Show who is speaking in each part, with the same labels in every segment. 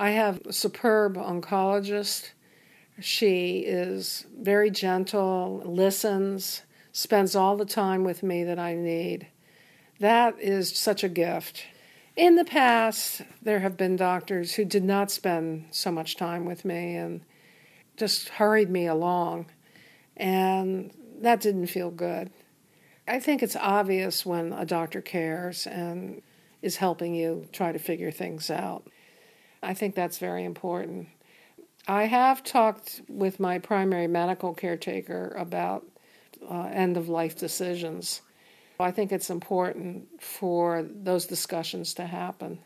Speaker 1: I have a superb oncologist. She is very gentle, listens, spends all the time with me that I need. That is such a gift. In the past, there have been doctors who did not spend so much time with me and just hurried me along, and that didn't feel good. I think it's obvious when a doctor cares and is helping you try to figure things out. I think that's very important. I have talked with my primary medical caretaker about uh, end of life decisions. I think it's important for those discussions to happen.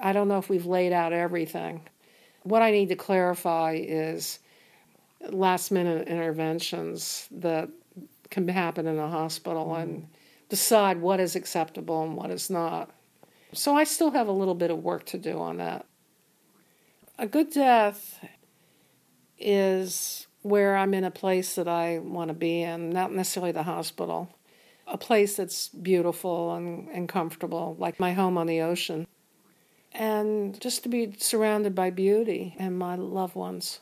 Speaker 1: I don't know if we've laid out everything. What I need to clarify is last minute interventions that can happen in a hospital and decide what is acceptable and what is not. So I still have a little bit of work to do on that. A good death is where I'm in a place that I want to be in, not necessarily the hospital. A place that's beautiful and, and comfortable, like my home on the ocean. And just to be surrounded by beauty and my loved ones.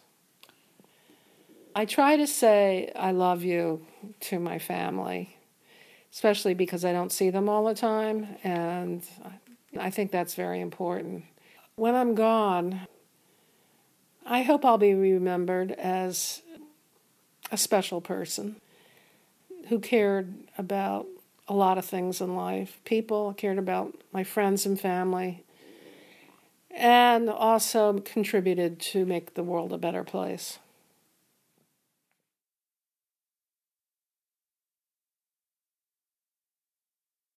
Speaker 1: I try to say I love you to my family, especially because I don't see them all the time, and I think that's very important. When I'm gone, I hope I'll be remembered as a special person who cared about a lot of things in life. People cared about my friends and family, and also contributed to make the world a better place.